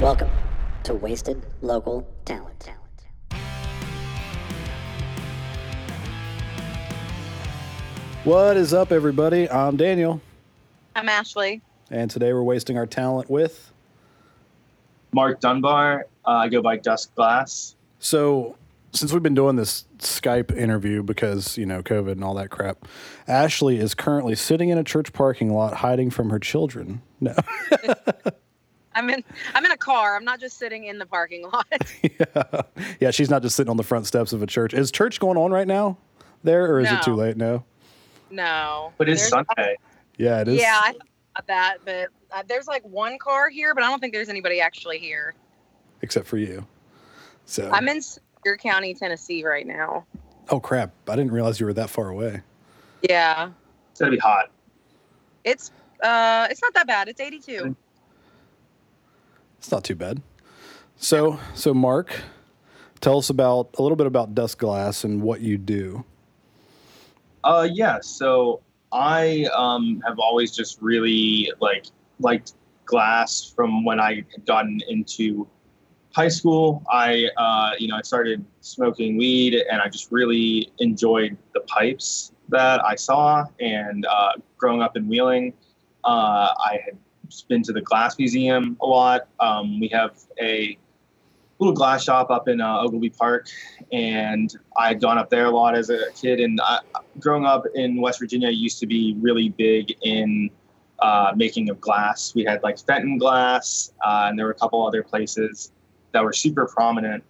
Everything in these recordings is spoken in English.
Welcome to Wasted Local Talent. What is up, everybody? I'm Daniel, I'm Ashley. and today we're wasting our talent with. Mark Dunbar. Uh, I go by Dusk Glass. So, since we've been doing this Skype interview because, you know, COVID and all that crap, Ashley is currently sitting in a church parking lot hiding from her children. No. I'm in I'm in a car. I'm not just sitting in the parking lot. yeah. yeah, she's not just sitting on the front steps of a church. Is church going on right now there, or is it too late? No. no. But it's There's- Sunday. Yeah, it is. Yeah, I thought about that, but uh, there's like one car here, but I don't think there's anybody actually here. Except for you. So. I'm in Sevier County, Tennessee right now. oh, crap. I didn't realize you were that far away. Yeah. It's gonna be hot. It's uh it's not that bad. It's 82. It's not too bad. So, so Mark, tell us about a little bit about Dust Glass and what you do. Uh, yeah. So I um, have always just really like liked glass from when I had gotten into high school. I uh, you know I started smoking weed and I just really enjoyed the pipes that I saw. And uh, growing up in Wheeling, uh, I had been to the glass museum a lot. Um, we have a little glass shop up in uh, Oglebay Park, and I had gone up there a lot as a kid. And I, growing up in West Virginia, I used to be really big in uh, making of glass. We had like Fenton glass, uh, and there were a couple other places that were super prominent.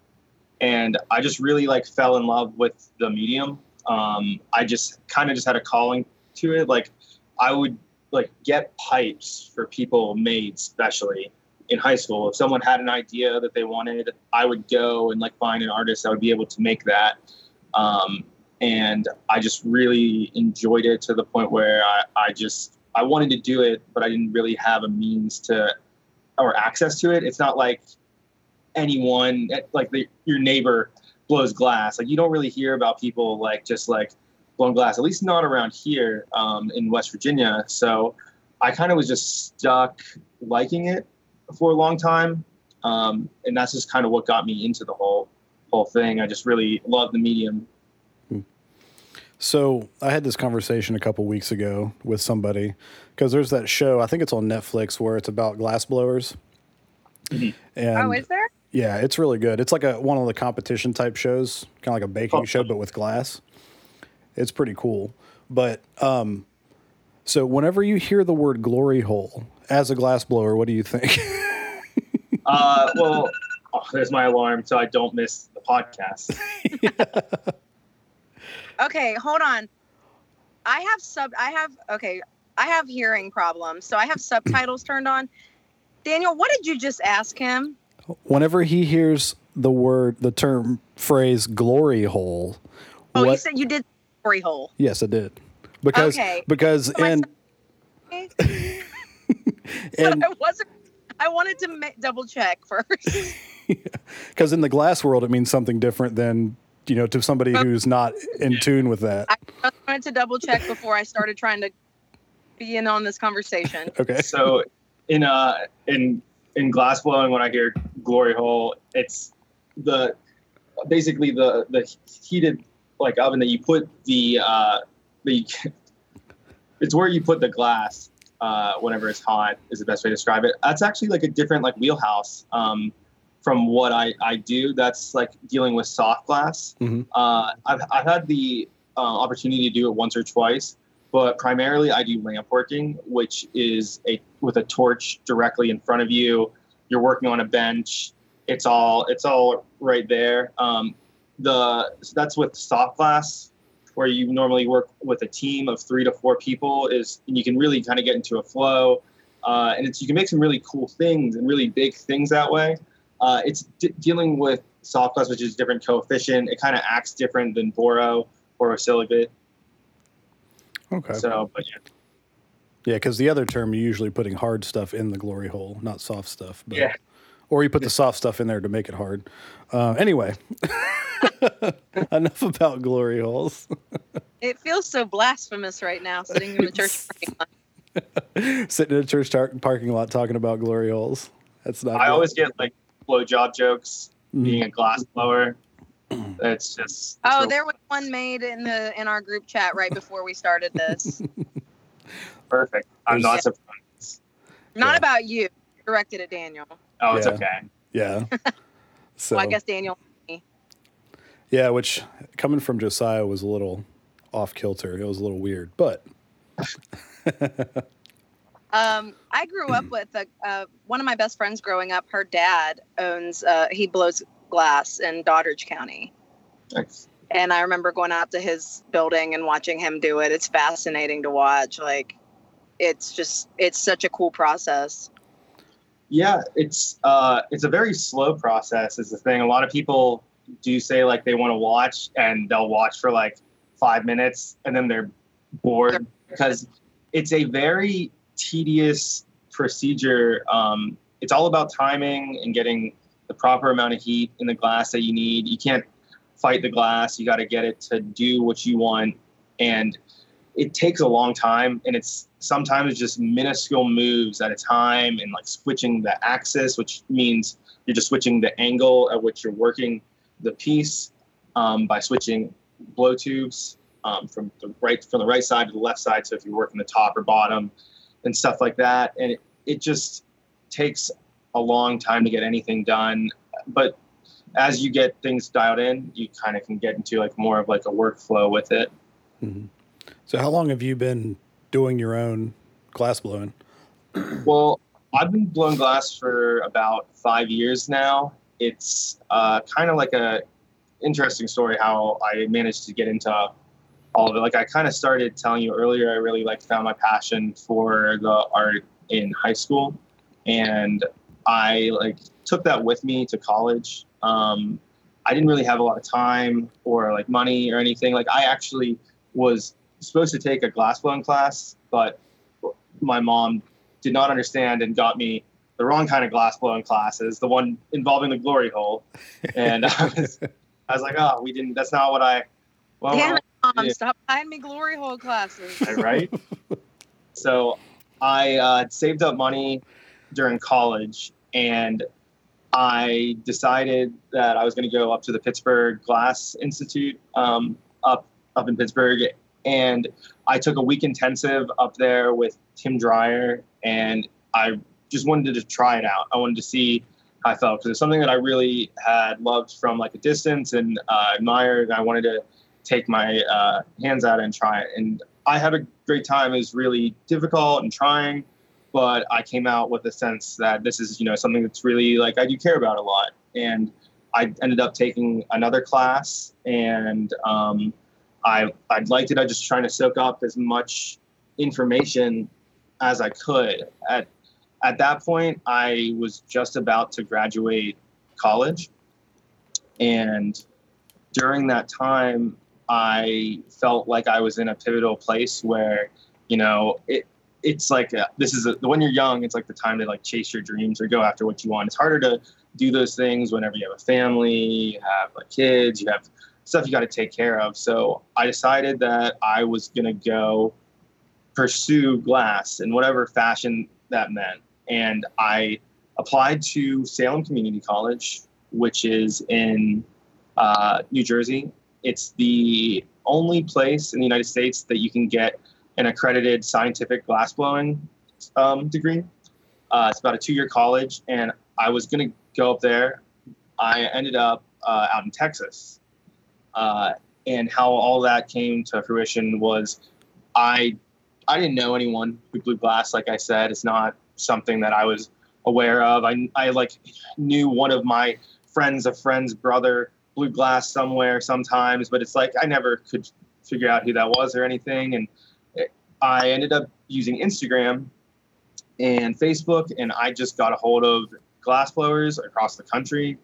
And I just really like fell in love with the medium. Um, I just kind of just had a calling to it. Like I would like get pipes for people made especially in high school. If someone had an idea that they wanted, I would go and like find an artist that would be able to make that. Um, and I just really enjoyed it to the point where I, I just I wanted to do it, but I didn't really have a means to or access to it. It's not like anyone like the, your neighbor blows glass. Like you don't really hear about people like just like blowing glass. At least not around here um, in West Virginia. So I kind of was just stuck liking it for a long time, um, and that's just kind of what got me into the whole whole thing. I just really love the medium. So I had this conversation a couple weeks ago with somebody because there's that show I think it's on Netflix where it's about glass blowers. Mhm. And oh, is there? yeah, it's really good. It's like a one of the competition type shows, kind of like a baking Oh. show but with glass. It's pretty cool. But um, so whenever you hear the word glory hole as a glass blower, what do you think? Uh, well, oh, there's my alarm, so I don't miss the podcast. Okay, hold on. I have sub I have okay, I have hearing problems. So I have subtitles turned on. Daniel, what did you just ask him? whenever he hears the word, the term phrase glory hole, Oh, you said you did story hole. yes, I did. Because Okay. because So I and and I wasn't. I wanted to ma- double check first. because in the glass world it means something different than you know to somebody who's not in tune with that. I just wanted to double check before I started trying to be in on this conversation. Okay. so in uh in in glass blowing when i hear glory hole it's the basically the the heated like oven that you put the uh the it's where you put the glass uh whenever it's hot is the best way to describe it that's actually like a different like wheelhouse um from what i i do that's like dealing with soft glass Mhm. uh i've, I've had the uh, opportunity to do it once or twice but primarily I do lamp working, which is a with a torch directly in front of you. You're working on a bench. It's all it's all right there. Um, the so that's with soft glass, where you normally work with a team of three to four people. Is and you can really kind of get into a flow, uh, and it's you can make some really cool things and really big things that way. Uh, it's d- dealing with soft glass, which is different coefficient. It kind of acts different than boro or a silicate. Okay. So, but yeah. Yeah, because the other term you're usually putting hard stuff in the glory hole, not soft stuff. But, Yeah. Or you put the soft stuff in there to make it hard. Uh, anyway, enough about glory holes. It feels so blasphemous right now, sitting in the church parking lot. Sitting in a church tar- parking lot talking about glory holes. That's not. I good. always get like blowjob jokes Mhm. being a glass blower. It's just Oh, so there was one made in the in our group chat right before we started this. perfect. I'm not There's- surprised. Not Yeah. about you. Directed at Daniel. Oh, it's okay. Yeah. So Well, I guess Daniel. yeah, which coming from Josiah was a little off kilter. It was a little weird, but Um, I grew up with a, uh, one of my best friends growing up. Her dad owns. Uh, he blows glass in Doddridge County. Thanks. and I remember going out to his building and watching him do it. It's fascinating to watch. Like, it's just it's such a cool process. Yeah, it's uh, it's a very slow process. Is the thing. A lot of people do say like they want to watch, and they'll watch for like five minutes, and then they're bored because it's a very tedious procedure. Um, it's all about timing and getting the proper amount of heat in the glass that you need. You can't fight the glass. You got to get it to do what you want, and it takes a long time. And it's sometimes just minuscule moves at a time, and like switching the axis, which means you're just switching the angle at which you're working the piece um, by switching blow tubes um, from the right from the right side to the left side. So if you're working the top or bottom and stuff like that, and it, it just takes a long time to get anything done. But as you get things dialed in, you kind of can get into like more of like a workflow with it. Mhm. so how long have you been doing your own glass blowing? Well, I've been blowing glass for about five years now. It's uh, kind of like a interesting story how I managed to get into all of it. Like I kind of started telling you earlier, I really like found my passion for the art in high school, and I like took that with me to college. Um, I didn't really have a lot of time or like money or anything. Like I actually was supposed to take a glass blowing class, but my mom did not understand and got me the wrong kind of glass blowing classes, the one involving the glory hole. And I was, I was like, oh, we didn't. That's not what I. Well, Damn it, mom! Stop buying me glory hole classes. right? so I uh, saved up money during college and I decided that I was going to go up to the Pittsburgh Glass Institute um, up up in Pittsburgh, and I took a week intensive up there with Tim Dreyer, and I just wanted to try it out. I wanted to see how I felt because it's something that I really had loved from like a distance and uh, admired. I wanted to take my uh, hands out and try it, and I had a great time. It was really difficult and trying, but I came out with a sense that this is, you know, something that's really like I do care about a lot. And I ended up taking another class, and um, I I liked it. I was just trying to soak up as much information as I could. At at that point, I was just about to graduate college, and during that time, I felt like I was in a pivotal place where, you know, it it's like uh this is a, when you're young, it's like the time to like chase your dreams or go after what you want. It's harder to do those things whenever you have a family, you have like kids, you have stuff you got to take care of. So I decided that I was gonna go pursue glass in whatever fashion that meant, and I applied to Salem Community College, which is in uh, New Jersey. It's the only place in the United States that you can get an accredited scientific glassblowing um, degree. Uh, it's about a two-year college, and I was going to go up there. I ended up uh, out in Texas, uh, and how all that came to fruition was, I I didn't know anyone who blew glass. Like I said, it's not something that I was aware of. I I like knew one of my friends, a friend's brother, blew glass somewhere sometimes, but it's like I never could figure out who that was or anything. And I ended up using Instagram and Facebook, and I just got a hold of glass blowers across the country.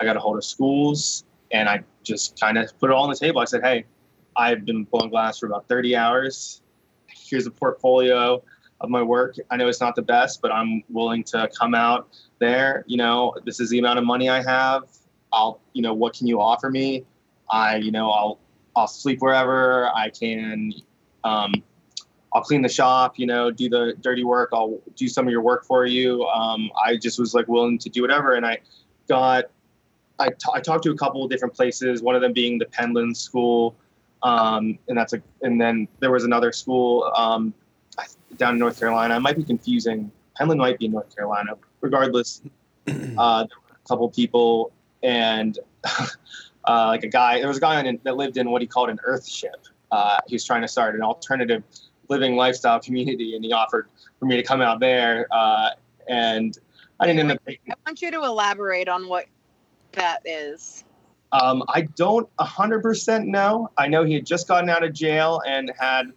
I got a hold of schools, and I just kind of put it all on the table. I said, "Hey, I've been blowing glass for about 30 hours. Here's a portfolio of my work. I know it's not the best, but I'm willing to come out there. You know, this is the amount of money I have. I'll, you know, what can you offer me? I, you know, I'll, I'll sleep wherever I can. Um, I'll clean the shop, you know, do the dirty work. I'll do some of your work for you. Um, I just was like willing to do whatever. And I got, I, t- I talked to a couple of different places, one of them being the Penland School. Um, and that's a, and then there was another school um, down in North Carolina. I might be confusing. Penland might be in North Carolina. Regardless, uh, there were a couple people and uh, like a guy, there was a guy on, that lived in what he called an earth ship. Uh, he was trying to start an alternative living lifestyle community, and he offered for me to come out there. Uh, and I didn't end up. I want you to elaborate on what that is. Um, I don't 100% know. I know he had just gotten out of jail and had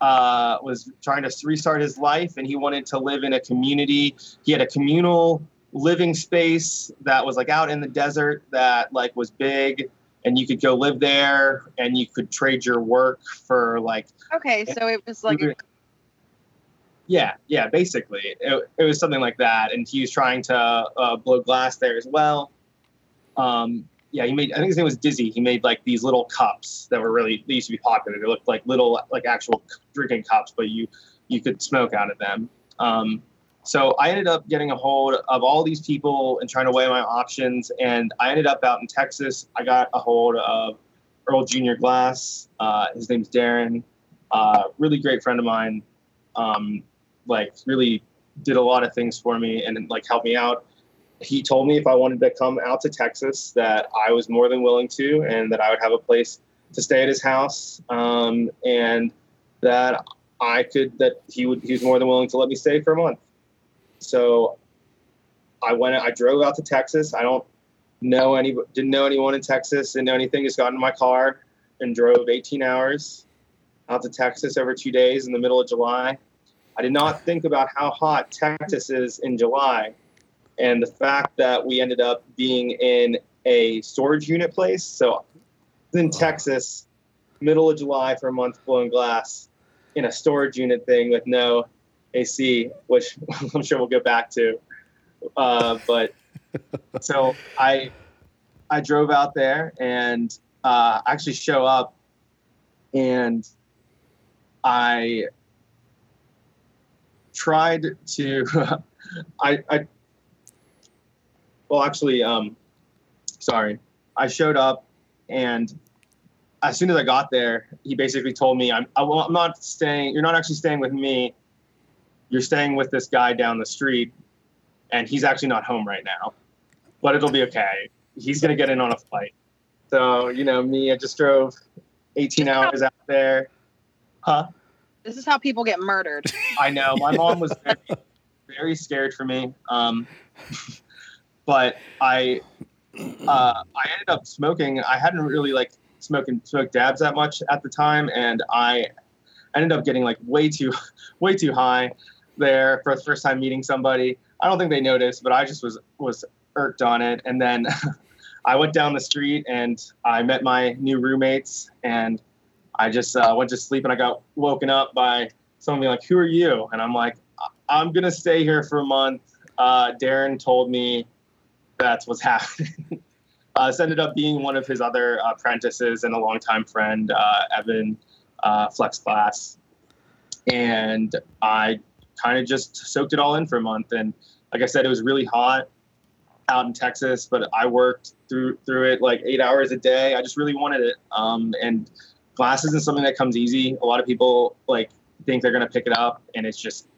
uh, was trying to restart his life, and he wanted to live in a community. He had a communal living space that was like out in the desert that like was big and you could go live there and you could trade your work for like okay so it was like yeah yeah basically it, it was something like that and he was trying to uh, blow glass there as well um, yeah he made i think his name was dizzy he made like these little cups that were really they used to be popular they looked like little like actual drinking cups but you you could smoke out of them um, so I ended up getting a hold of all these people and trying to weigh my options. And I ended up out in Texas. I got a hold of Earl Junior Glass. Uh, his name's Darren. Uh, really great friend of mine. Um, like really did a lot of things for me and like helped me out. He told me if I wanted to come out to Texas that I was more than willing to, and that I would have a place to stay at his house, um, and that I could that he would he was more than willing to let me stay for a month. So I went, I drove out to Texas. I don't know any, didn't know anyone in Texas, didn't know anything. Just got in my car and drove 18 hours out to Texas over two days in the middle of July. I did not think about how hot Texas is in July and the fact that we ended up being in a storage unit place. So in Texas, middle of July for a month blowing glass in a storage unit thing with no AC, which I'm sure we'll get back to. Uh, but so I I drove out there and uh, actually show up, and I tried to I I well actually um sorry I showed up and as soon as I got there, he basically told me, "I'm I, am not staying. You're not actually staying with me you're staying with this guy down the street and he's actually not home right now, but it'll be okay. He's going to get in on a flight. So, you know, me, I just drove 18 hours out there. Huh? This is how people get murdered. I know. My mom was very, very scared for me. Um, but I, uh, I ended up smoking. I hadn't really like smoking smoked dabs that much at the time, and I ended up getting like way too, way too high there for the first time meeting somebody. I don't think they noticed, but I just was was irked on it. And then I went down the street and I met my new roommates, and I just uh, went to sleep. And I got woken up by someone being like, "Who are you?" And I'm like, "I'm gonna stay here for a month." Uh, Darren told me that's what's happening. uh, this ended up being one of his other apprentices and a longtime friend, uh, Evan uh, Flex Glass. And I kind of just soaked it all in for a month. And like I said, it was really hot out in Texas, but I worked through through it like eight hours a day. I just really wanted it. Um, and glass isn't something that comes easy. A lot of people like think they're gonna pick it up, and it's just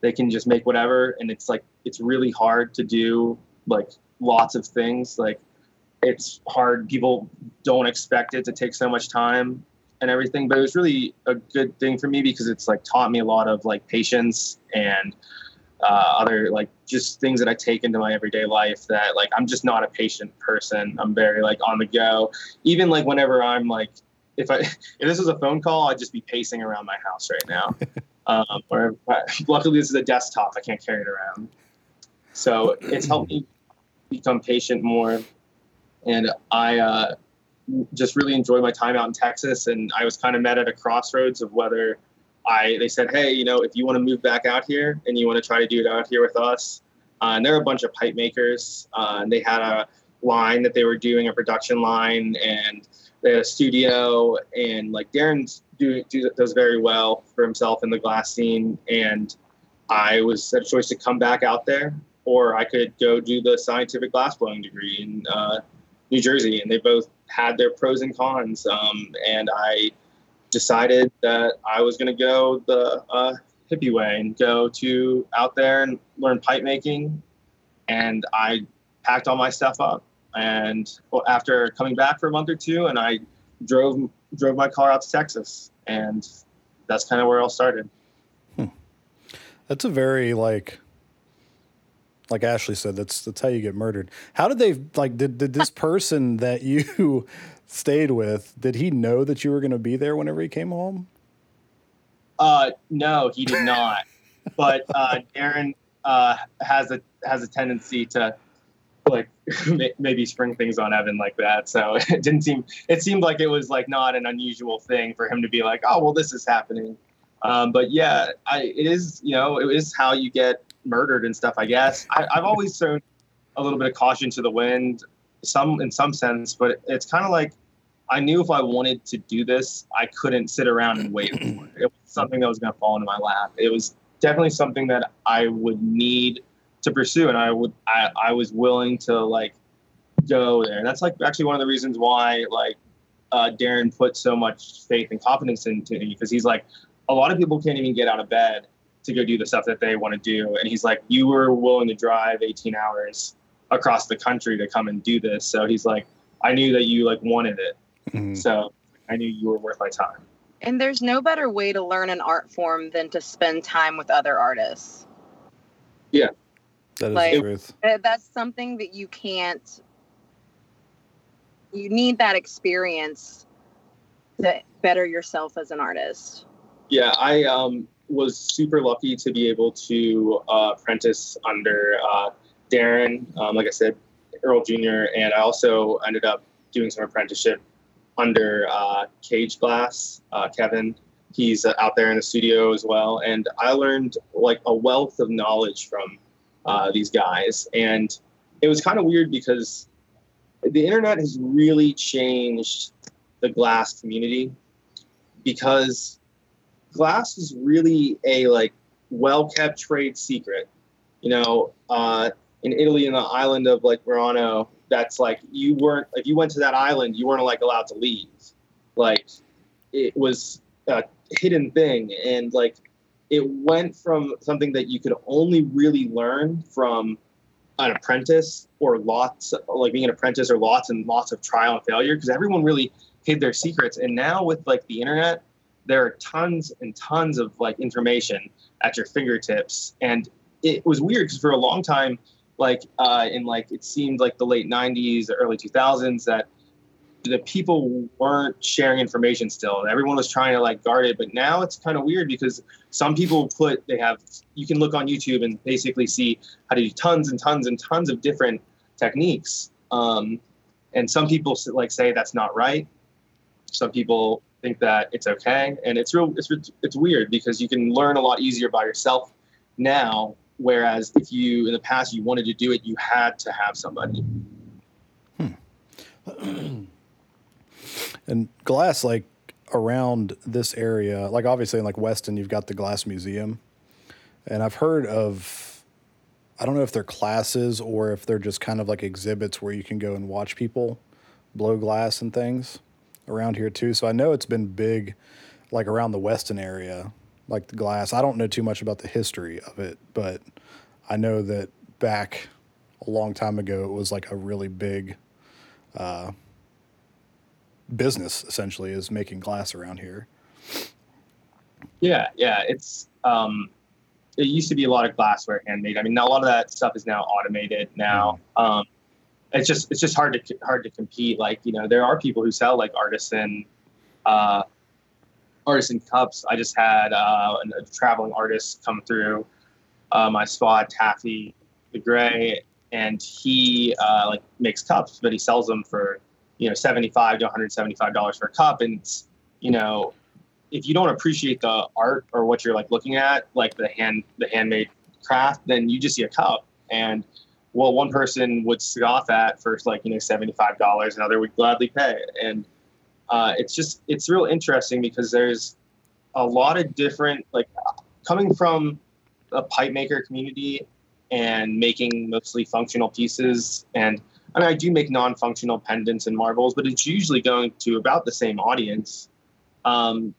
they can just make whatever. And it's like it's really hard to do like lots of things. Like it's hard. People don't expect it to take so much time and everything. But it was really a good thing for me because it's like taught me a lot of like patience and uh, other like just things that I take into my everyday life that like I'm just not a patient person. I'm very like on the go. Even like whenever I'm like if I if this was a phone call, I'd just be pacing around my house right now. um, or luckily this is a desktop, I can't carry it around. So it's helped me become patient more. And I uh, just really enjoyed my time out in Texas. And I was kind of met at a crossroads of whether I, they said, hey, you know, if you want to move back out here and you want to try to do it out here with us, uh, and they're a bunch of pipe makers, uh, and they had a line that they were doing, a production line, and they had a studio, and like Darren's do, do does very well for himself in the glass scene, and I was had a choice to come back out there, or I could go do the scientific glassblowing degree in uh, New Jersey, and they both had their pros and cons. Um, and I decided that I was going to go the uh, hippie way and go to out there and learn pipe making. And I packed all my stuff up. And well, after coming back for a month or two, and I drove drove my car out to Texas, and that's kind of where it all started. That's a very like like Ashley said, that's that's how you get murdered. How did they like did did this person that you stayed with, did he know that you were gonna be there whenever he came home? Uh no, he did not. but uh Darren uh has a has a tendency to like maybe spring things on Evan like that. So it didn't seem it seemed like it was like not an unusual thing for him to be like, oh well, this is happening. Um, but yeah, I, it is you know it is how you get murdered and stuff. I guess I, I've always thrown a little bit of caution to the wind, some in some sense, but it's kind of like I knew if I wanted to do this, I couldn't sit around and wait for it. It was something that was going to fall into my lap. It was definitely something that I would need to pursue, and I would I, I was willing to like go there. And that's like actually one of the reasons why like uh, Darren put so much faith and confidence into me because he's like a lot of people can't even get out of bed to go do the stuff that they want to do, and he's like, you were willing to drive 18 hours across the country to come and do this, so he's like, I knew that you like wanted it, Mhm. so I knew you were worth my time. And there's no better way to learn an art form than to spend time with other artists. Yeah. That is Like- the truth. That's something that you can't. You need that experience to better yourself as an artist. Yeah, I um, was super lucky to be able to uh, apprentice under uh, Darren, um, like I said, Earl Jr., and I also ended up doing some apprenticeship under uh, Cage Glass, uh, Kevin. He's uh, out there in the studio as well, and I learned like a wealth of knowledge from uh, these guys, and it was kind of weird because the internet has really changed the glass community because glass is really a like well kept trade secret. You know, uh, in Italy, in the island of like Murano, that's like you weren't if you went to that island, you weren't like allowed to leave. Like it was a hidden thing, and like it went from something that you could only really learn from an apprentice or lots like being an apprentice or lots and lots of trial and failure because everyone really hid their secrets and now with like the internet there are tons and tons of like information at your fingertips. And it was weird because for a long time like uh, in like it seemed like the late 90s the early 2000s that the people weren't sharing information still. Everyone was trying to like guard it. But now it's kind of weird because some people put they have you can look on youtube and basically see how to do tons and tons and tons of different techniques. Um, and some people like say that's not right some people think that it's okay and it's real it's, it's weird because you can learn a lot easier by yourself now whereas if you in the past you wanted to do it you had to have somebody. Hmm. And glass, like around this area, like obviously in like Weston, you've got the Glass Museum, and I've heard of, I don't know if they're classes or if they're just kind of like exhibits where you can go and watch people blow glass and things around here too. So I know it's been big, like around the Weston area, like the glass. I don't know too much about the history of it, but I know that back a long time ago, it was like a really big business essentially is making glass around here. Yeah, yeah. It's um, it used to be a lot of glassware handmade. I mean, a lot of that stuff is now automated now. Um, it's just it's just hard to hard to compete. Like you know, there are people who sell like artisan, uh, artisan cups. I just had uh, a traveling artist come through uh, my spot, Taffy the Gray, and he uh, like makes cups, but he sells them for you know seventy five to one hundred seventy five dollars for a cup, and it's you know if you don't appreciate the art or what you're like looking at, like the hand the handmade craft, then you just see a cup. And well, one person would scoff at for like you know seventy five dollars, another would gladly pay. And uh, it's just it's real interesting because there's a lot of different like coming from a pipe maker community and making mostly functional pieces and I mean I do make non-functional pendants and marbles, but it's usually going to about the same audience. Um,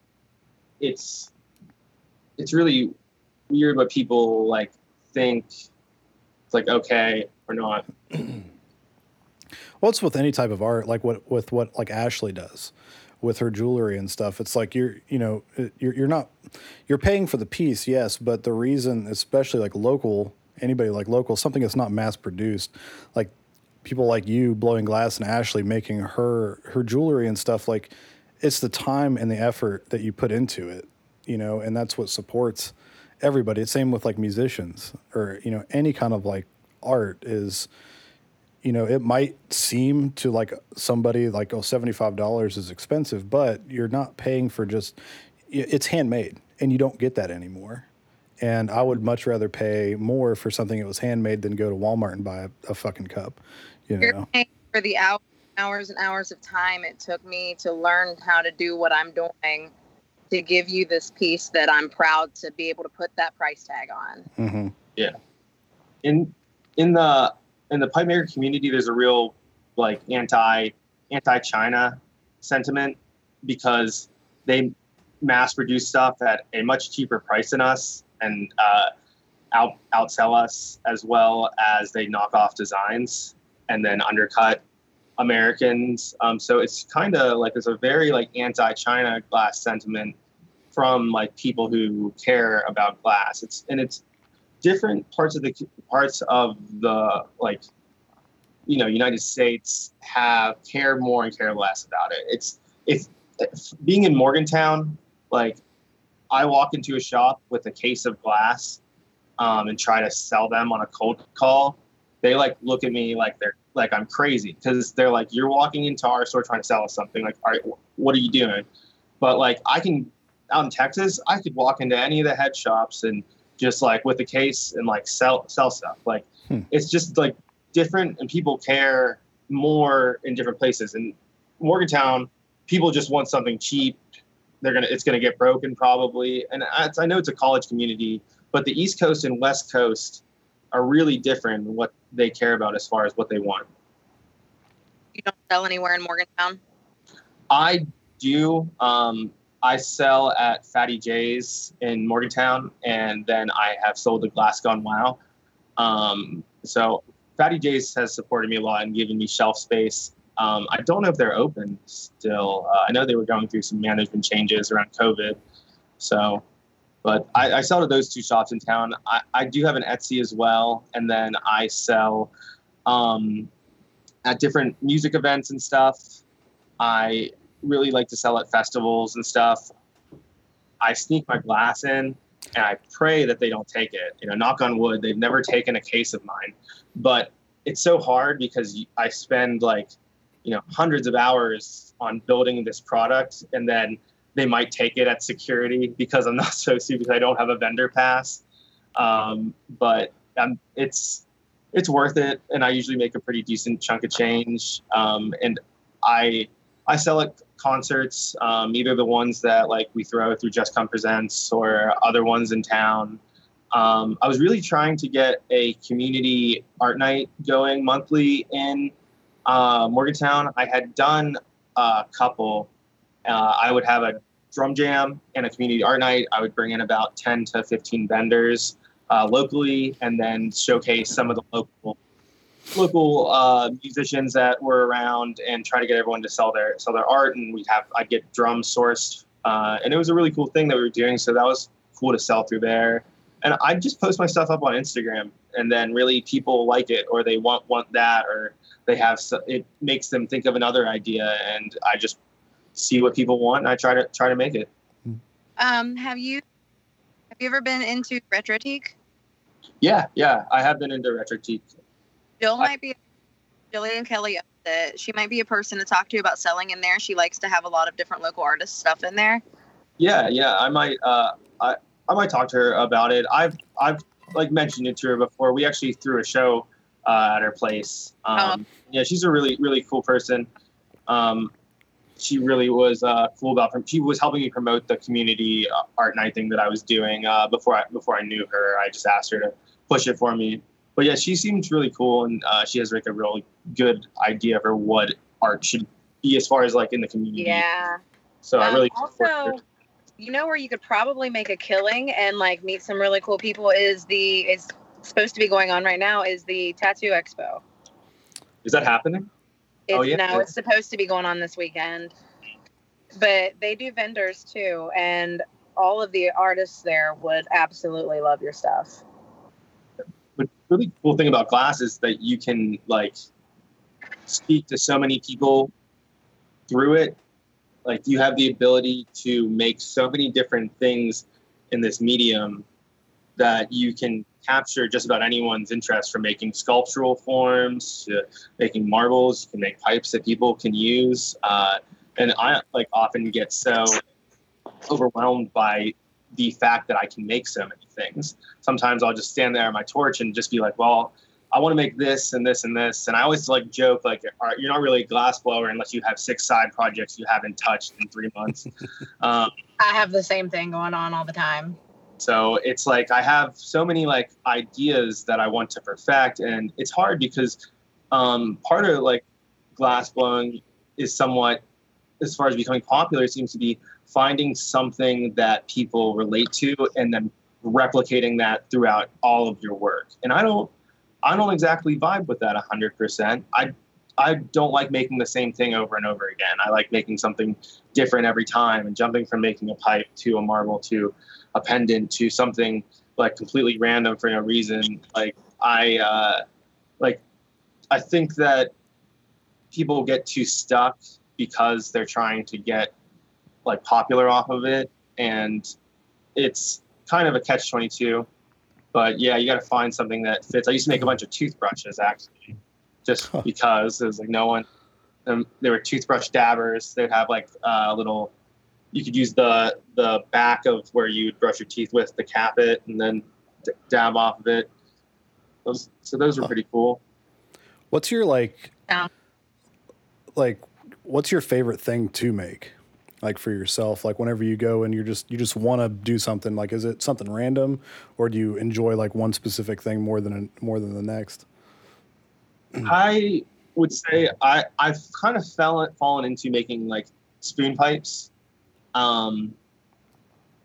it's it's really weird what people like think it's like okay or not. What's with any type of art, like what with what like Ashley does with her jewelry and stuff? It's like you're you know you're you're not you're paying for the piece, yes, but the reason, especially like local, anybody like local, something that's not mass produced, like people like you blowing glass and Ashley making her her jewelry and stuff like it's the time and the effort that you put into it, you know, and that's what supports everybody. It's same with like musicians or you know any kind of like art is you know, it might seem to like somebody like, oh, $75 is expensive, but you're not paying for just, it's handmade and you don't get that anymore. And I would much rather pay more for something that was handmade than go to Walmart and buy a, a fucking cup, you You're know? paying for the hours, hours and hours of time it took me to learn how to do what I'm doing to give you this piece that I'm proud to be able to put that price tag on. hmm in in the in the pipe maker community there's a real like anti anti china sentiment because they mass produce stuff at a much cheaper price than us and uh, out outsell us as well as they knock off designs and then undercut americans. Um, so it's kind of like there's a very like anti-china glass sentiment from like people who care about glass. It's and it's different parts of the parts of the like you know united states have care more and care less about it. It's if, if being in morgantown like i walk into a shop with a case of glass um, and try to sell them on a cold call they like look at me like they're like i'm crazy because they're like you're walking into our store trying to sell us something like all right what are you doing but like i can out in texas i could walk into any of the head shops and just like with a case and like sell sell stuff. Like Hmm. it's just like different and people care more in different places. In Morgantown, people just want something cheap. They're gonna it's gonna get broken probably. And I, I know it's a college community, but the East Coast and West Coast are really different in what they care about as far as what they want. You don't sell anywhere in Morgantown. I do. Um, I sell at Fatty J's in Morgantown, and then I have sold at Glass Gone Wow. Um, so Fatty J's has supported me a lot and given me shelf space. Um, I don't know if they're open still. Uh, I know they were going through some management changes around COVID. So, but I, I sell to those two shops in town. I, I do have an Etsy as well, and then I sell um, at different music events and stuff. I really like to sell at festivals and stuff. I sneak my glass in and I pray that they don't take it. You know, knock on wood, they've never taken a case of mine. But it's so hard because I spend like, you know, hundreds of hours on building this product and then they might take it at security because I'm not to because I don't have a vendor pass. Um, but um, it's it's worth it, and I usually make a pretty decent chunk of change. Um, and I I sell at concerts, um, either the ones that like we throw through Just Come Presents or other ones in town. Um, I was really trying to get a community art night going monthly in uh, Morgantown. I had done a couple. Uh, I would have a drum jam and a community art night. I would bring in about 10 to 15 vendors uh, locally and then showcase some of the local local uh, musicians that were around and try to get everyone to sell their sell their art. And we'd have I'd get drums sourced, uh, and it was a really cool thing that we were doing. So that was cool to sell through there. And I just post my stuff up on Instagram, and then really people like it, or they want want that, or they have it makes them think of another idea, and I just see what people want, and I try to try to make it. Um, have you have you ever been into Retrotique? Yeah, yeah, I have been into Retrotique. Jill I- might be Jillian Kelly it. She might be a person to talk to about selling in there. She likes to have a lot of different local artist stuff in there. Yeah, yeah, I might, uh, I, I might talk to her about it. I've, I've like mentioned it to her before. We actually threw a show uh, at her place. Um, Yeah, she's a really, really cool person. Um, she really was uh, cool about. She was helping me promote the community uh, art night thing that I was doing uh, before I before I knew her. I just asked her to push it for me. But yeah, she seems really cool, and uh, she has like a really good idea for what art should be as far as like in the community. Yeah. So I Um, really also, you know where you could probably make a killing and like meet some really cool people is the is supposed to be going on right now is the tattoo expo. is that happening? Oh, it's Oh, yeah. no, it's supposed to be going on this weekend. But they do vendors too, and all of the artists there would absolutely love your stuff. But really cool thing about glass is that you can like speak to so many people through it. Like you have the ability to make so many different things in this medium that you can capture just about anyone's interest from making sculptural forms to making marbles. You can make pipes that people can use. Uh, and I like often get so overwhelmed by the fact that I can make so many things. Sometimes I'll just stand there at my torch and just be like, well, I want to make this and this and this. And I always like joke like, all right, you're not really a glass blower unless you have six side projects you haven't touched in three months. um, I have the same thing going on all the time. So it's like I have so many like ideas that I want to perfect, and it's hard because um, part of like glass blowing is somewhat, as far as becoming popular, seems to be finding something that people relate to and then replicating that throughout all of your work. And I don't, I don't exactly vibe with that hundred percent. I, I don't like making the same thing over and over again. I like making something different every time and jumping from making a pipe to a marble to a pendant to something like completely random for no reason. Like I uh, like I think that people get too stuck because they're trying to get like popular off of it, and it's kind of a catch twenty two. But yeah, you got to find something that fits. I used to make a bunch of toothbrushes actually, just Huh. because it was like no one. Um, there were toothbrush dabbers. They'd have like a little you could use the the back of where you would brush your teeth with to cap it and then d- dab off of it. Those, so those were Huh. pretty cool. What's your like Yeah. like what's your favorite thing to make? Like for yourself, like whenever you go and you're just you just want to do something, like is it something random or do you enjoy like one specific thing more than more than the next? I would say I I've kind of fell, fallen into making like spoon pipes. Um,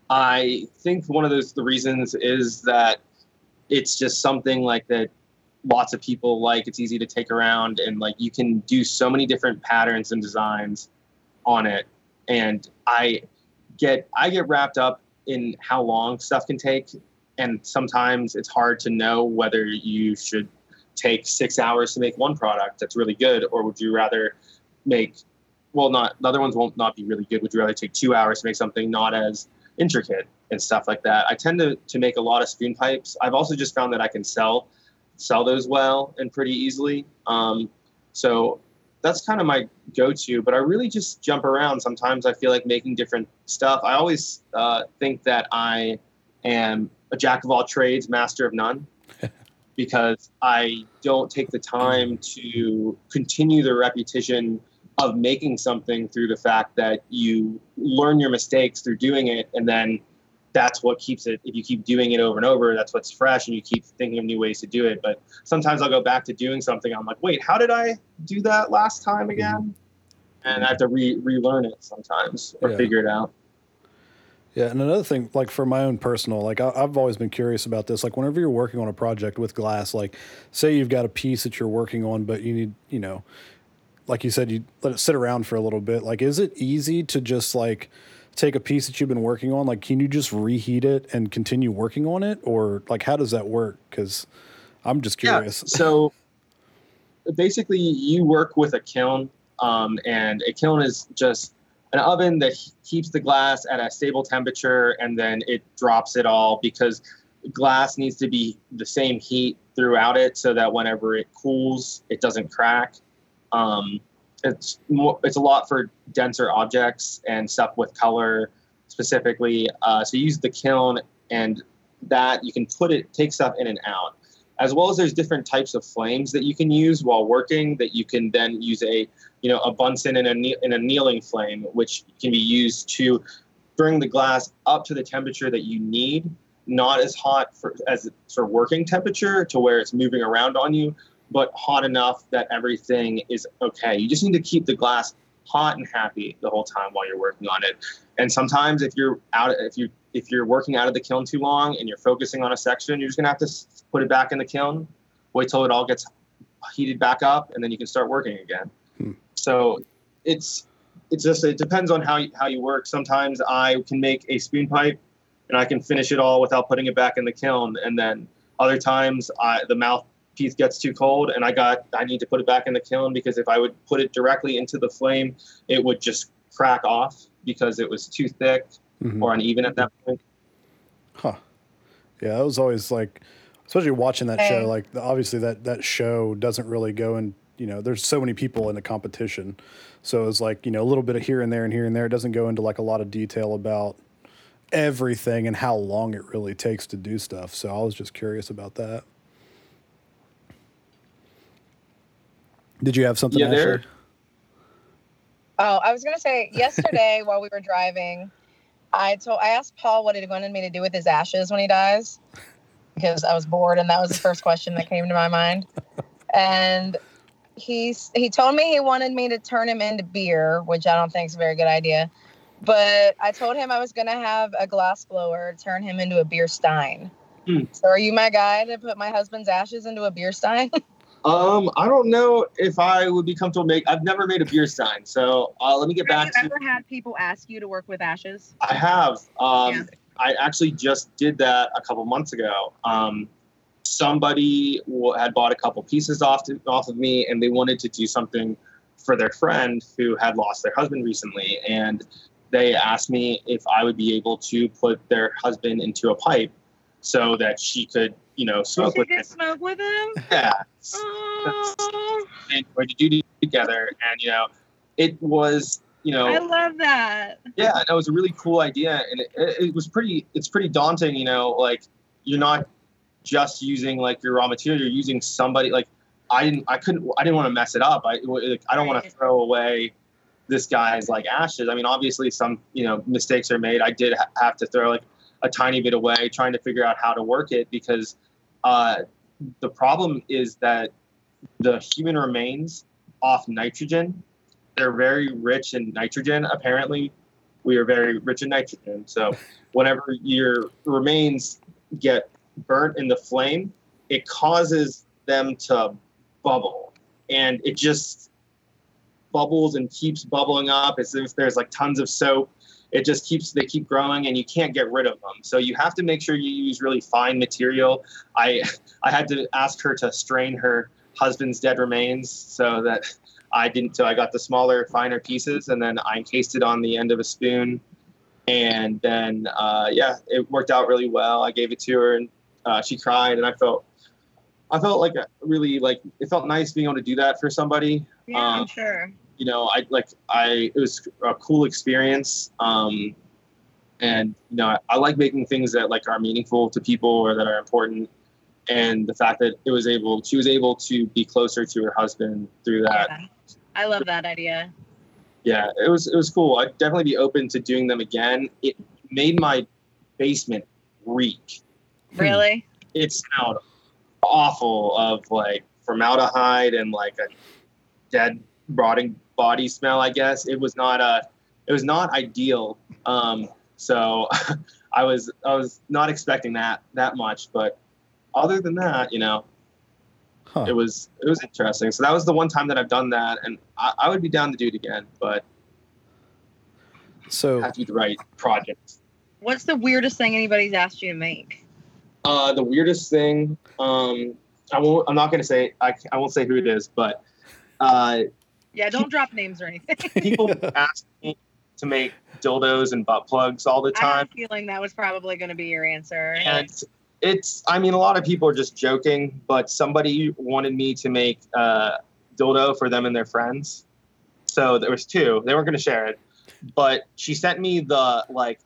I think one of those the reasons is that it's just something like that lots of people like. It's easy to take around and like you can do so many different patterns and designs on it. And I get I get wrapped up in how long stuff can take. And sometimes it's hard to know whether you should take six hours to make one product that's really good, or would you rather make well not the other ones won't not be really good. Would you rather take two hours to make something not as intricate and stuff like that? I tend to to make a lot of spoon pipes. I've also just found that I can sell sell those well and pretty easily. Um, so that's kind of my go-to. But I really just jump around. Sometimes I feel like making different stuff. I always uh, think that I am a jack of all trades, master of none because I don't take the time to continue the repetition of making something through the fact that you learn your mistakes through doing it and then that's what keeps it if you keep doing it over and over that's what's fresh and you keep thinking of new ways to do it. But sometimes i'll go back to doing something i'm like wait how did i do that last time again? Mm-hmm. And i have to re- relearn it sometimes or Yeah. figure it out Yeah, and another thing, like for my own personal, like I, I've always been curious about this. Like whenever you're working on a project with glass, like say you've got a piece that you're working on, but you need, you know, like you said, you let it sit around for a little bit. Like, is it easy to just like take a piece that you've been working on? Like, can you just reheat it and continue working on it, or like how does that work? Because I'm just curious. Yeah. So basically, you work with a kiln, um, and a kiln is just an oven that keeps the glass at a stable temperature, and then it drops it all because glass needs to be the same heat throughout it, so that whenever it cools, it doesn't crack. Um, it's more, it's a lot for denser objects and stuff with color specifically. Uh, so you use the kiln, and that you can put it take stuff in and out as well as there's different types of flames that you can use while working that you can then use a you know a bunsen and a, and an annealing flame which can be used to bring the glass up to the temperature that you need not as hot for as for working temperature to where it's moving around on you but hot enough that everything is okay you just need to keep the glass hot and happy the whole time while you're working on it and sometimes if you're out if you if you're working out of the kiln too long and you're focusing on a section you're just to have to put it back in the kiln wait till it all gets heated back up and then you can start working again. So it's it's just it depends on how you, how you work sometimes i can make a spoon pipe and i can finish it all without putting it back in the kiln and then other times i the mouthpiece gets too cold and i got i need to put it back in the kiln because if i would put it directly into the flame it would just crack off because it was too thick Mhm. or uneven at that point Huh. Yeah, that was always like, especially watching that Hey. show. Like, obviously that that show doesn't really go in. You know, there's so many people in the competition, so it's like you know a little bit of here and there and here and there. It doesn't go into like a lot of detail about everything and how long it really takes to do stuff. So I was just curious about that. Did you have something? Yeah, there- Oh, I was gonna say yesterday while we were driving, I told I asked Paul what he wanted me to do with his ashes when he dies, because I was bored and that was the first question that came to my mind. And he s- he told me he wanted me to turn him into beer, which I don't think is a very good idea. But I told him I was gonna have a glass blower turn him into a beer stein. Hmm. So are you my guy to put my husband's ashes into a beer stein? um i don't know if i would be comfortable make i've never made a beer stein so uh, let me get back to you ever had people ask you to work with ashes? I have. Um, Yeah. I actually just did that a couple months ago. Um, somebody had bought a couple pieces off to, off of me, and they wanted to do something for their friend who had lost their husband recently, and they asked me if I would be able to put their husband into a pipe so that she could, you know, smoke with him. smoke with him? Yeah, and we to do together, and you know, it was, you know, I love that. yeah that was a really cool idea and it, it was pretty it's pretty daunting you know like you're not just using like your raw material you're using somebody like i didn't i couldn't i didn't want to mess it up. I like, i don't want to throw away this guy's like ashes. I mean obviously some you know mistakes are made. I did ha- have to throw like a tiny bit away trying to figure out how to work it because uh the problem is that the human remains off nitrogen. They're very rich in nitrogen. Apparently we are very rich in nitrogen. So whenever your remains get burnt in the flame it causes them to bubble and it just bubbles and keeps bubbling up as if there's like tons of soap it just keeps they keep growing and you can't get rid of them so you have to make sure you use really fine material i i had to ask her to strain her husband's dead remains so that I didn't. So I got the smaller, finer pieces, and then I encased it on the end of a spoon, and then uh, yeah, it worked out really well. I gave it to her, and uh, she cried, and I felt, I felt like really like it felt nice being able to do that for somebody. Yeah, Um, I'm sure. You know, I like I it was a cool experience. Um, and you know, I, I like making things that like are meaningful to people or that are important. And the fact that it was able, she was able to be closer to her husband through that Yeah. I love that idea. yeah, it was it was cool. I'd definitely be open to doing them again. It made my basement reek. Really? It smelled awful of like formaldehyde and like a dead rotting body smell. I guess it was not a it was not ideal. Um, so I was I was not expecting that that much, but other than that, you know, Huh. it was it was interesting. So that was the one time that I've done that, and I, I would be down to do it again, but So have to be the right project. What's the weirdest thing anybody's asked you to make? Uh, the weirdest thing, um, I won't. I'm not going to say. I, I won't say who it is, but uh, Yeah, don't drop names or anything. people ask me to make dildos and butt plugs all the time. I have a feeling that was probably going to be your answer. and it's. I mean, a lot of people are just joking, but somebody wanted me to make uh, dildo for them and their friends. So there was two. They weren't going to share it, but she sent me the like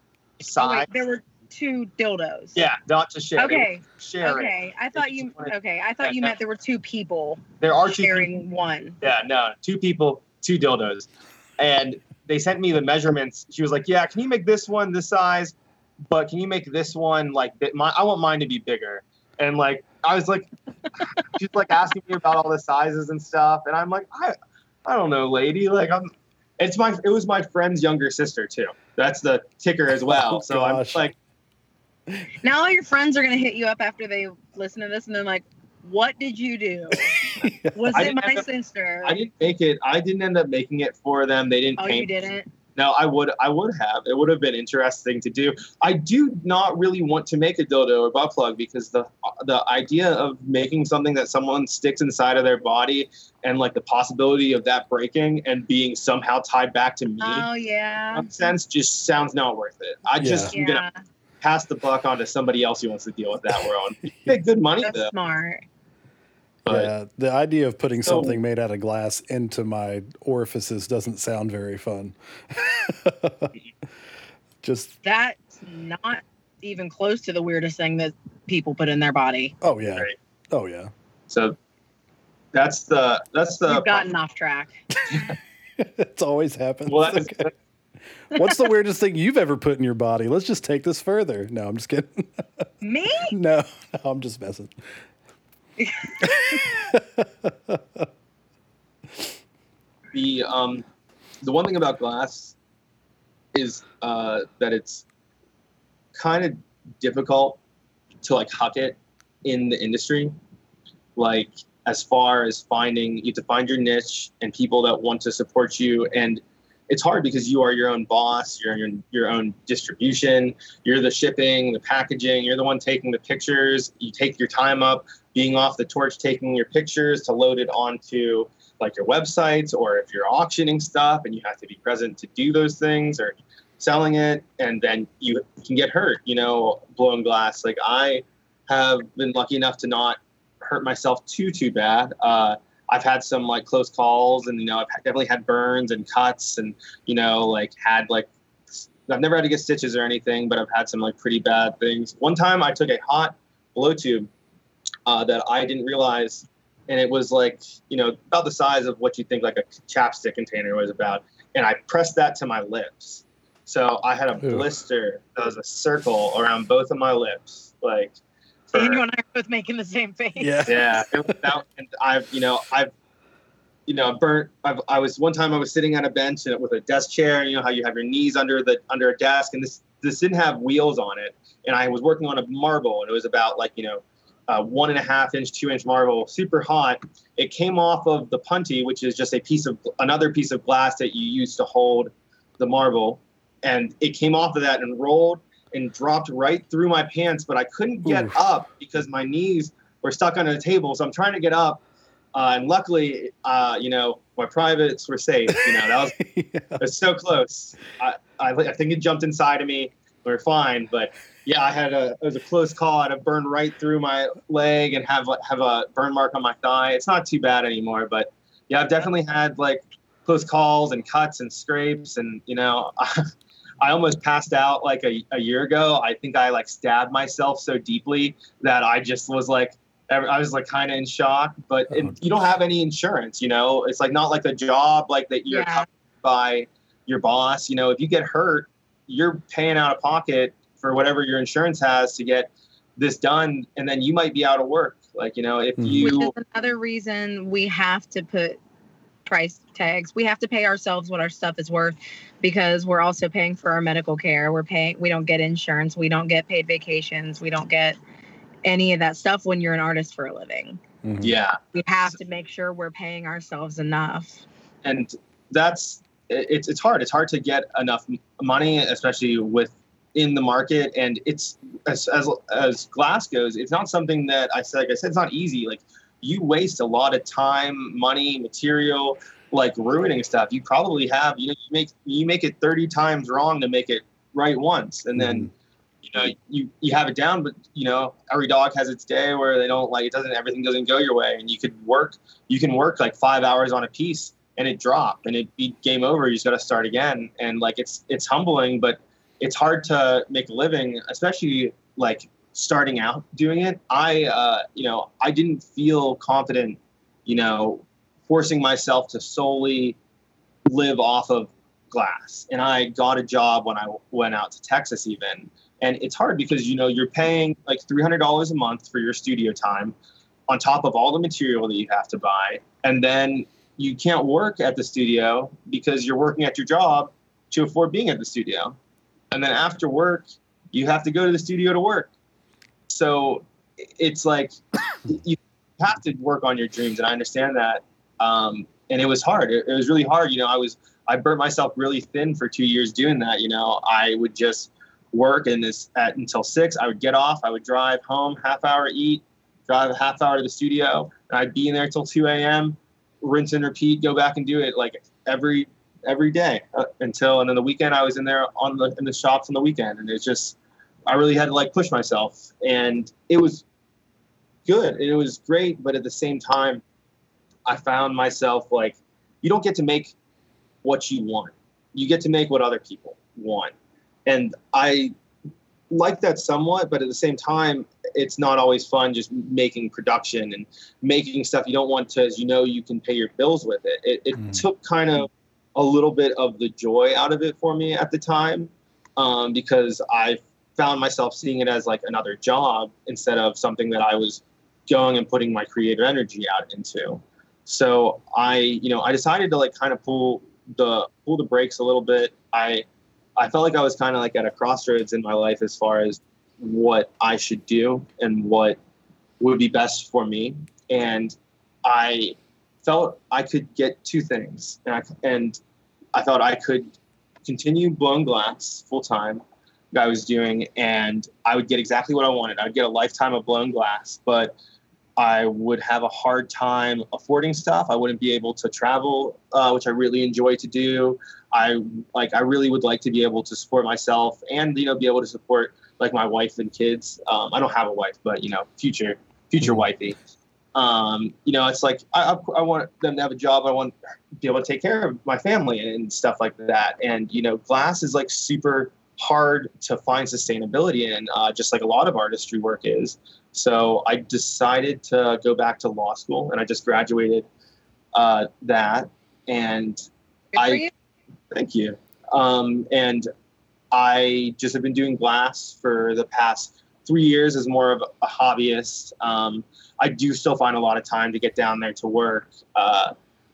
Oh, wait, there were two dildos. Yeah, not to share. Okay. Sharing. Okay. I thought you. Okay. I thought you meant there were two people There are two people sharing one. Yeah, no, two people, two dildos. And they sent me the measurements. She was like, "Yeah, can you make this one this size? But can you make this one like bit my I want mine to be bigger." And like I was like she's like asking me about all the sizes and stuff and I'm like, "I I don't know, lady. Like I'm it's my it was my friend's younger sister too. That's the ticker as well. Oh, so gosh. I'm like Now all your friends are gonna hit you up after they listen to this, and they're like, "What did you do? Was it my up- sister? I didn't make it. I didn't end up making it for them. They didn't oh, paint you didn't. No, I would I would have. It would have been interesting to do. I do not really want to make a dildo or butt plug because the the idea of making something that someone sticks inside of their body and like the possibility of that breaking and being somehow tied back to me Oh yeah. sense just sounds not worth it. I just I'm gonna Yeah. Pass the buck on to somebody else who wants to deal with that world. Make good money That's though. smart. But yeah, the idea of putting So- something made out of glass into my orifices doesn't sound very fun. Just That's not even close to the weirdest thing that people put in their body. oh yeah, Right. oh yeah. so that's the that's the We've gotten off track. it's always happens. well that's Okay. What's the weirdest thing you've ever put in your body? Let's just take this further. No, I'm just kidding. Me? no, no, I'm just messing. the um the one thing about glass is uh that it's kind of difficult to like huck it in the industry like as far as finding you have to find your niche and people that want to support you and it's hard because you are your own boss you're your, your own distribution you're the shipping the packaging you're the one taking the pictures you take your time up being off the torch taking your pictures to load it onto like your websites or if you're auctioning stuff and you have to be present to do those things or selling it and then you can get hurt you know blowing glass. Like i have been lucky enough to not hurt myself too too bad. Uh, i've had some like close calls and you know i've definitely had burns and cuts and you know like had like i've never had to get stitches or anything but i've had some like pretty bad things one time i took a hot blow tube uh, that i didn't realize and it was like you know about the size of what you think like a chapstick container was about and i pressed that to my lips so i had a Ew. blister that was a circle around both of my lips like for, Daniel and I are both making the same face. Yeah. yeah it that, and i've you know i've you know burnt I've, i was one time i was sitting on a bench and with a desk chair you know how you have your knees under the under a desk and this this didn't have wheels on it and i was working on a marble and it was about like you know uh, one and a half inch two inch marble super hot it came off of the punty which is just a piece of another piece of glass that you use to hold the marble and it came off of that and rolled and dropped right through my pants but i couldn't get Oof. up because my knees were stuck under the table. So i'm trying to get up uh, and luckily uh, you know my privates were safe you know that was yeah. it was so close. I, I, I think it jumped inside of me. We are fine but yeah i had a it was a close call. I had a burn right through my leg and have have a burn mark on my thigh. It's not too bad anymore but yeah i've definitely had like close calls and cuts and scrapes and you know I almost passed out like a, a year ago. I think I like stabbed myself so deeply that I just was like, I was like kind of in shock. But it, Oh. you don't have any insurance, you know. It's like not like a job like that you're Yeah. covered by your boss. You know, if you get hurt, you're paying out of pocket for whatever your insurance has to get this done, and then you might be out of work. Like you know, if Mhm. you Which is another reason we have to put price tags. We have to pay ourselves what our stuff is worth because we're also paying for our medical care. We're paying we don't get insurance, we don't get paid vacations, we don't get any of that stuff when you're an artist for a living. Mhm. yeah, We have to make sure we're paying ourselves enough. and that's it's it's hard. It's hard to get enough money, especially with in the market. And it's as as as glass goes, it's not something that I said. Like I said, it's not easy. Like you waste a lot of time, money, material, like ruining stuff. You probably have you know you make you make it thirty times wrong to make it right once, and then. Mm-hmm. You know, you, you have it down, but you know, every dog has its day where they don't like it doesn't everything doesn't go your way. And you could work you can work like five hours on a piece and it drop and it be game over. You just got to start again. And like it's it's humbling, but it's hard to make a living, especially like starting out doing it. I, uh, you know, I didn't feel confident, you know, forcing myself to solely live off of glass. And I got a job when I went out to Texas, even. And it's hard because, you know, you're paying like $300 a month for your studio time on top of all the material that you have to buy. And then you can't work at the studio because you're working at your job to afford being at the studio. And then after work, you have to go to the studio to work. So it's like you have to work on your dreams. And I understand that. Um, and it was hard. It, it was really hard. You know, I was, I burnt myself really thin for two years doing that. You know, I would just work and this at until six. I would get off. I would drive home, half hour eat, drive a half hour to the studio, and I'd be in there till 2 a.m. Rinse and repeat, go back and do it like every every day uh, until and then the weekend I was in there on the in the shops on the weekend, and it's just I really had to like push myself, and it was good. It was great, but at the same time, I found myself like you don't get to make what you want. You get to make what other people want. And I like that somewhat, but at the same time, it's not always fun just making production and making stuff you don't want to, as you know, you can pay your bills with it. It, it mm. took kind of a little bit of the joy out of it for me at the time um, because I found myself seeing it as like another job instead of something that I was going and putting my creative energy out into. So I, you know, I decided to like kind of pull the pull the brakes a little bit. I I felt like I was kind of like at a crossroads in my life as far as what I should do and what would be best for me. And I felt I could get two things, and I, and I thought I could continue blowing glass full time. I was doing, and I would get exactly what I wanted. I'd get a lifetime of blown glass, but I would have a hard time affording stuff. I wouldn't be able to travel, uh, which I really enjoy to do. I like I really would like to be able to support myself and you know be able to support like my wife and kids. Um, I don't have a wife, but you know, future future wifey. Um, you know, it's like I, I want them to have a job. I want to be able to take care of my family and stuff like that. And you know, glass is like super hard to find sustainability in, uh, just like a lot of artistry work is. So I decided to go back to law school, and I just graduated uh, that. And I you. thank you. Um, and I just have been doing glass for the past three years as more of a hobbyist. Um, I do still find a lot of time to get down there to work, uh,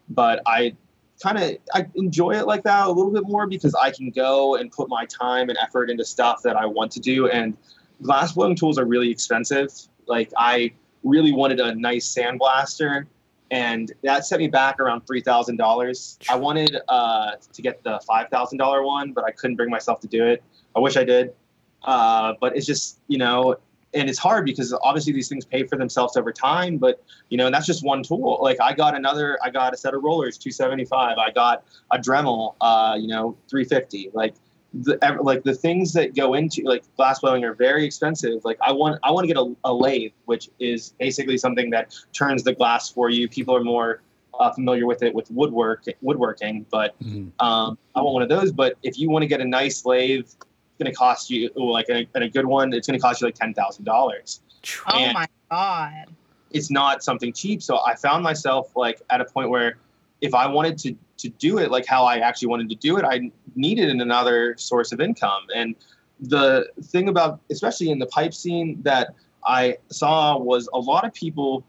but I kind of I enjoy it like that a little bit more because I can go and put my time and effort into stuff that I want to do and glass blowing tools are really expensive. Like I really wanted a nice sandblaster, and that set me back around three thousand dollars. I wanted uh, to get the five thousand dollar one, but I couldn't bring myself to do it. I wish I did, uh, but it's just you know, and it's hard because obviously these things pay for themselves over time. But you know, and that's just one tool. Like I got another, I got a set of rollers, two seventy five. I got a Dremel, uh, you know, three fifty. Like the like the things that go into like glass blowing are very expensive. Like I want I want to get a, a lathe, which is basically something that turns the glass for you. People are more uh, familiar with it with woodwork woodworking, but mm-hmm. um, I want one of those. But if you want to get a nice lathe, going to cost you like a, a good one. It's going to cost you like ten thousand dollars. Oh my god! It's not something cheap. So I found myself like at a point where if I wanted to to do it like how I actually wanted to do it, I needed another source of income. And the thing about, especially in the pipe scene, that I saw was a lot of people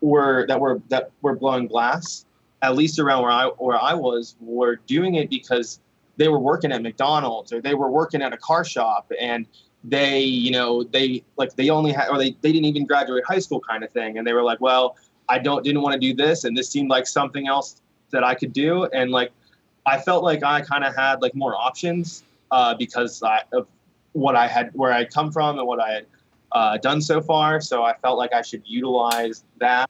were that were that were blowing glass, at least around where I where I was, were doing it because they were working at McDonald's or they were working at a car shop and they you know they like they only had or they, they didn't even graduate high school kind of thing and they were like well i don't didn't want to do this and this seemed like something else that I could do, and like I felt like I kind of had like more options uh, because I, of what I had, where I'd come from, and what I had uh, done so far. So I felt like I should utilize that.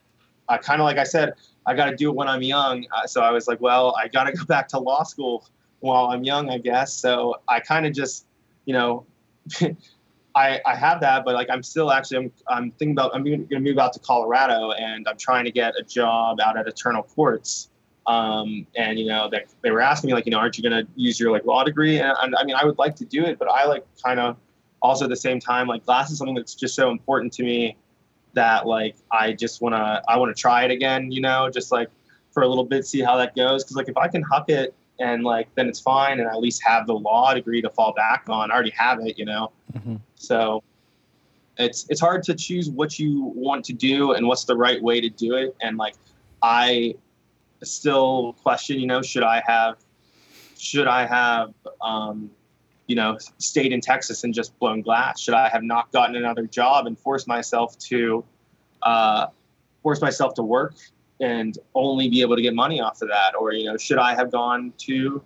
Uh, kind of like I said, I got to do it when I'm young. Uh, so I was like, well, I got to go back to law school while I'm young, I guess. So I kind of just, you know. I, I have that, but like I'm still actually I'm I'm thinking about I'm going to move out to Colorado and I'm trying to get a job out at Eternal Quartz Um, and you know, they, they were asking me like, you know, aren't you going to use your like law degree? And, and I mean, I would like to do it, but I like kind of also at the same time, like glass is something that's just so important to me that like I just want to I want to try it again, you know, just like for a little bit, see how that goes. Because like if I can huck it and like then it's fine, and I at least have the law degree to fall back on. I already have it, you know. Mm-hmm. So it's it's hard to choose what you want to do and what's the right way to do it. And like I still question, you know, should I have should I have um, you know stayed in Texas and just blown glass? Should I have not gotten another job and forced myself to uh, force myself to work and only be able to get money off of that? Or, you know, should I have gone to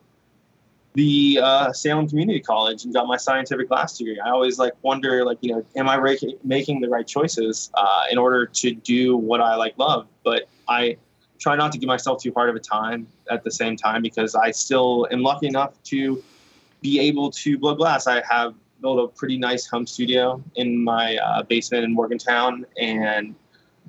the uh, Salem Community College and got my scientific glass degree? I always like wonder, like, you know, am I making the right choices uh, in order to do what I like love? But I try not to give myself too hard of a time at the same time because I still am lucky enough to be able to blow glass. I have built a pretty nice home studio in my uh, basement in Morgantown, and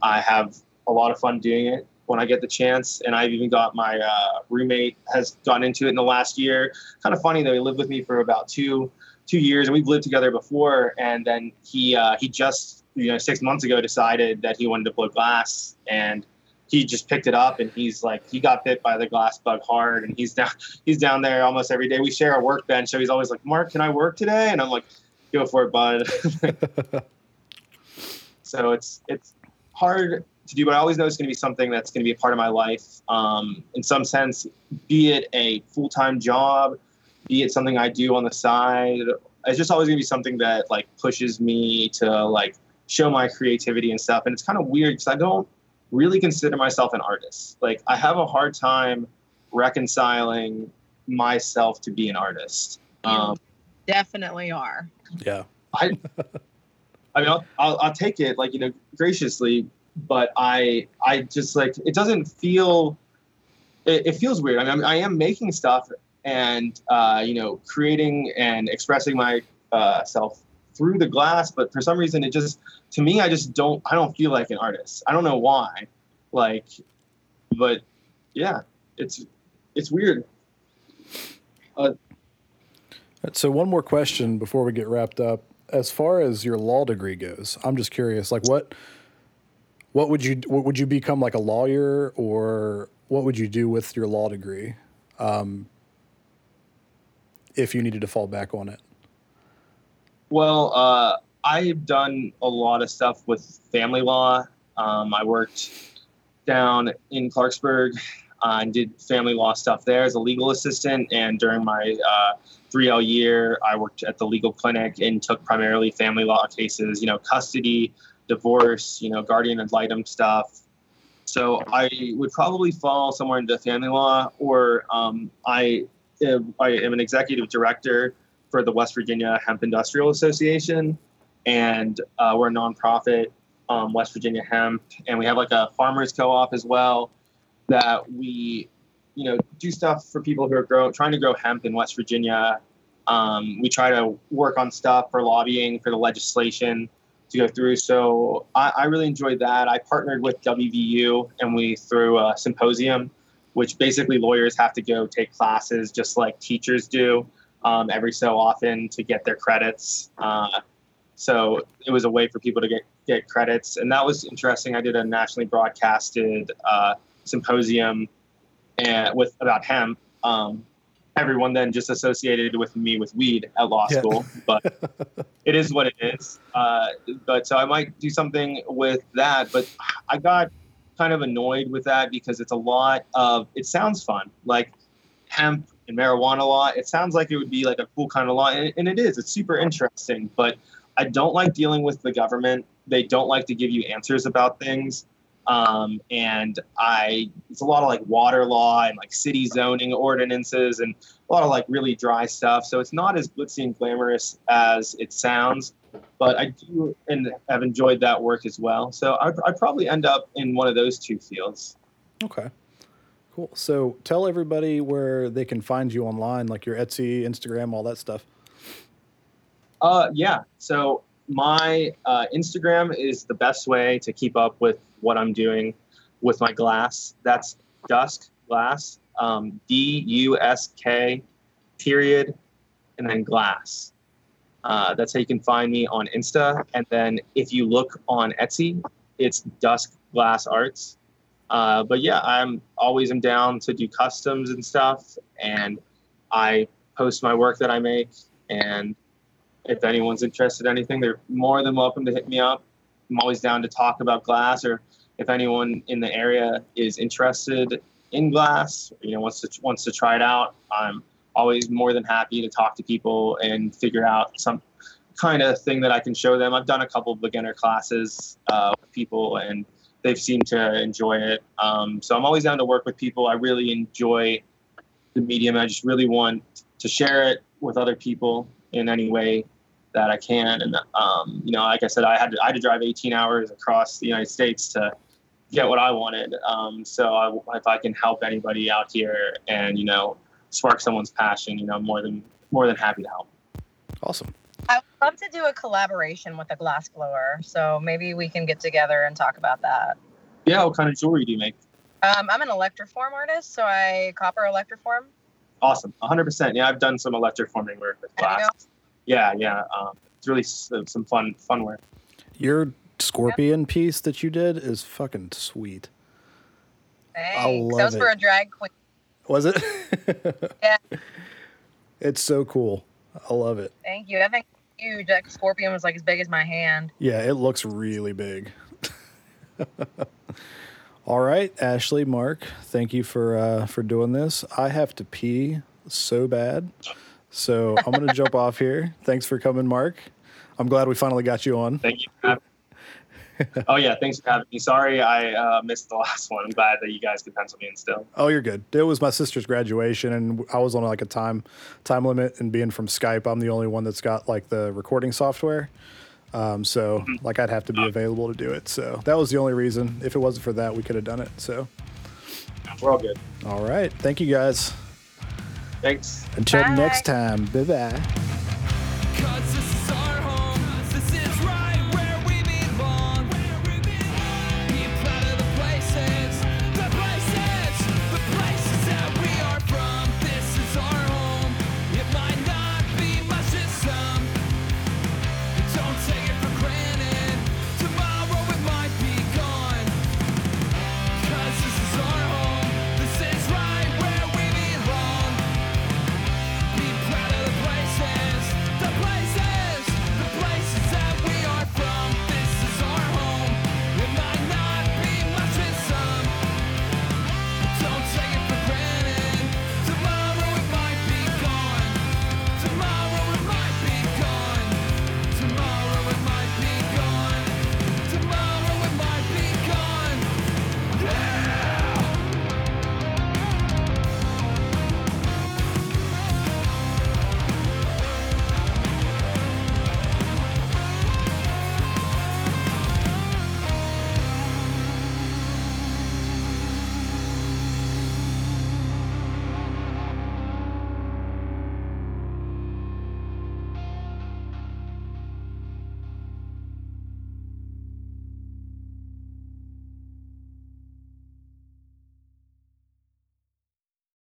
I have a lot of fun doing it when I get the chance. And I've even got my uh, roommate has gotten into it in the last year. Kind of funny though, he lived with me for about two two years, and we've lived together before. And then he uh, he just you know six months ago decided that he wanted to blow glass, and he just picked it up and he's like he got bit by the glass bug hard and he's down he's down there almost every day we share a workbench so he's always like mark can i work today and i'm like go for it bud so it's it's hard to do but i always know it's going to be something that's going to be a part of my life um, in some sense be it a full-time job be it something i do on the side it's just always going to be something that like pushes me to like show my creativity and stuff and it's kind of weird because i don't really consider myself an artist. Like I have a hard time reconciling myself to be an artist. Um, Definitely are. Yeah. I, I mean, I'll, I'll, I'll take it like you know graciously, but I I just like it doesn't feel. It, it feels weird. I mean, I am making stuff and uh, you know creating and expressing myself uh, self through the glass, but for some reason it just to me I just don't I don't feel like an artist. I don't know why. Like but yeah, it's it's weird. Uh, so one more question before we get wrapped up. As far as your law degree goes, I'm just curious like what what would you what would you become like a lawyer or what would you do with your law degree um, if you needed to fall back on it? Well, uh, I've done a lot of stuff with family law. Um, I worked down in Clarksburg uh, and did family law stuff there as a legal assistant. And during my uh, 3L year, I worked at the legal clinic and took primarily family law cases, you know, custody, divorce, you know, guardian ad litem stuff. So I would probably fall somewhere into family law, or um, I, I am an executive director for the West Virginia Hemp Industrial Association, and uh, we're a nonprofit, um, West Virginia Hemp, and we have like a farmers co-op as well that we, you know, do stuff for people who are grow, trying to grow hemp in West Virginia. Um, we try to work on stuff for lobbying for the legislation to go through. So I, I really enjoyed that. I partnered with WVU and we threw a symposium, which basically lawyers have to go take classes just like teachers do um, every so often to get their credits. Uh, so it was a way for people to get get credits, and that was interesting. I did a nationally broadcasted uh, symposium and with about hemp. Um, everyone then just associated with me with weed at law Yeah. school, but it is what it is. Uh, but so I might do something with that. But I got kind of annoyed with that because it's a lot of. It sounds fun, like hemp and marijuana law. It sounds like it would be like a cool kind of law, and, and it is. It's super interesting, but I don't like dealing with the government. They don't like to give you answers about things. Um, and I, it's a lot of like water law and like city zoning ordinances and a lot of like really dry stuff. So it's not as glitzy and glamorous as it sounds, but I do and have enjoyed that work as well. So I'd, I'd probably end up in one of those two fields. Okay. Cool. So tell everybody where they can find you online, like your Etsy, Instagram, all that stuff. Uh, yeah. So my uh, Instagram is the best way to keep up with what I'm doing with my glass. That's dusk glass. Um, D U S K period and then glass. Uh, that's how you can find me on Insta. And then if you look on Etsy, it's Dusk Glass Arts. Uh, but yeah, I'm always am down to do customs and stuff, and I post my work that I make. And if anyone's interested in anything, they're more than welcome to hit me up. I'm always down to talk about glass, or if anyone in the area is interested in glass, you know, wants to wants to try it out, I'm always more than happy to talk to people and figure out some kind of thing that I can show them. I've done a couple beginner classes uh, with people, and they've seemed to enjoy it. Um, so I'm always down to work with people. I really enjoy the medium. I just really want to share it with other people in any way that I can. And um, you know, like I said, I had to, I had to drive 18 hours across the United States to get what I wanted. Um, so I, if I can help anybody out here and you know spark someone's passion, you know, more than more than happy to help. Awesome. I would love to do a collaboration with a glass blower. So maybe we can get together and talk about that. Yeah, what kind of jewelry do you make? Um, I'm an electroform artist, so I copper electroform. Awesome, 100%. Yeah, I've done some electroforming work with There you glass. Yeah, yeah. Um, it's really s- some fun, fun work. Your scorpion piece that you did is fucking sweet. Thanks. love that was for it. a drag queen. Was it? Yeah. It's so cool. I love it. Thank you. I think huge. That scorpion was like as big as my hand. Yeah, it looks really big. All right, Ashley, Mark, thank you for uh, for doing this. I have to pee so bad, so I'm gonna jump off here. Thanks for coming, Mark. I'm glad we finally got you on. Thank you. For having oh yeah, thanks for having me. Sorry I uh, missed the last one. I'm glad that you guys could pencil me in still. Oh, you're good. It was my sister's graduation, and I was on like a time time limit. And being from Skype, I'm the only one that's got like the recording software. Um, so like I'd have to be available to do it. So that was the only reason. If it wasn't for that, we could have done it. So We're all good. all right, thank you guys. Thanks. Until Bye. next time, bye bye.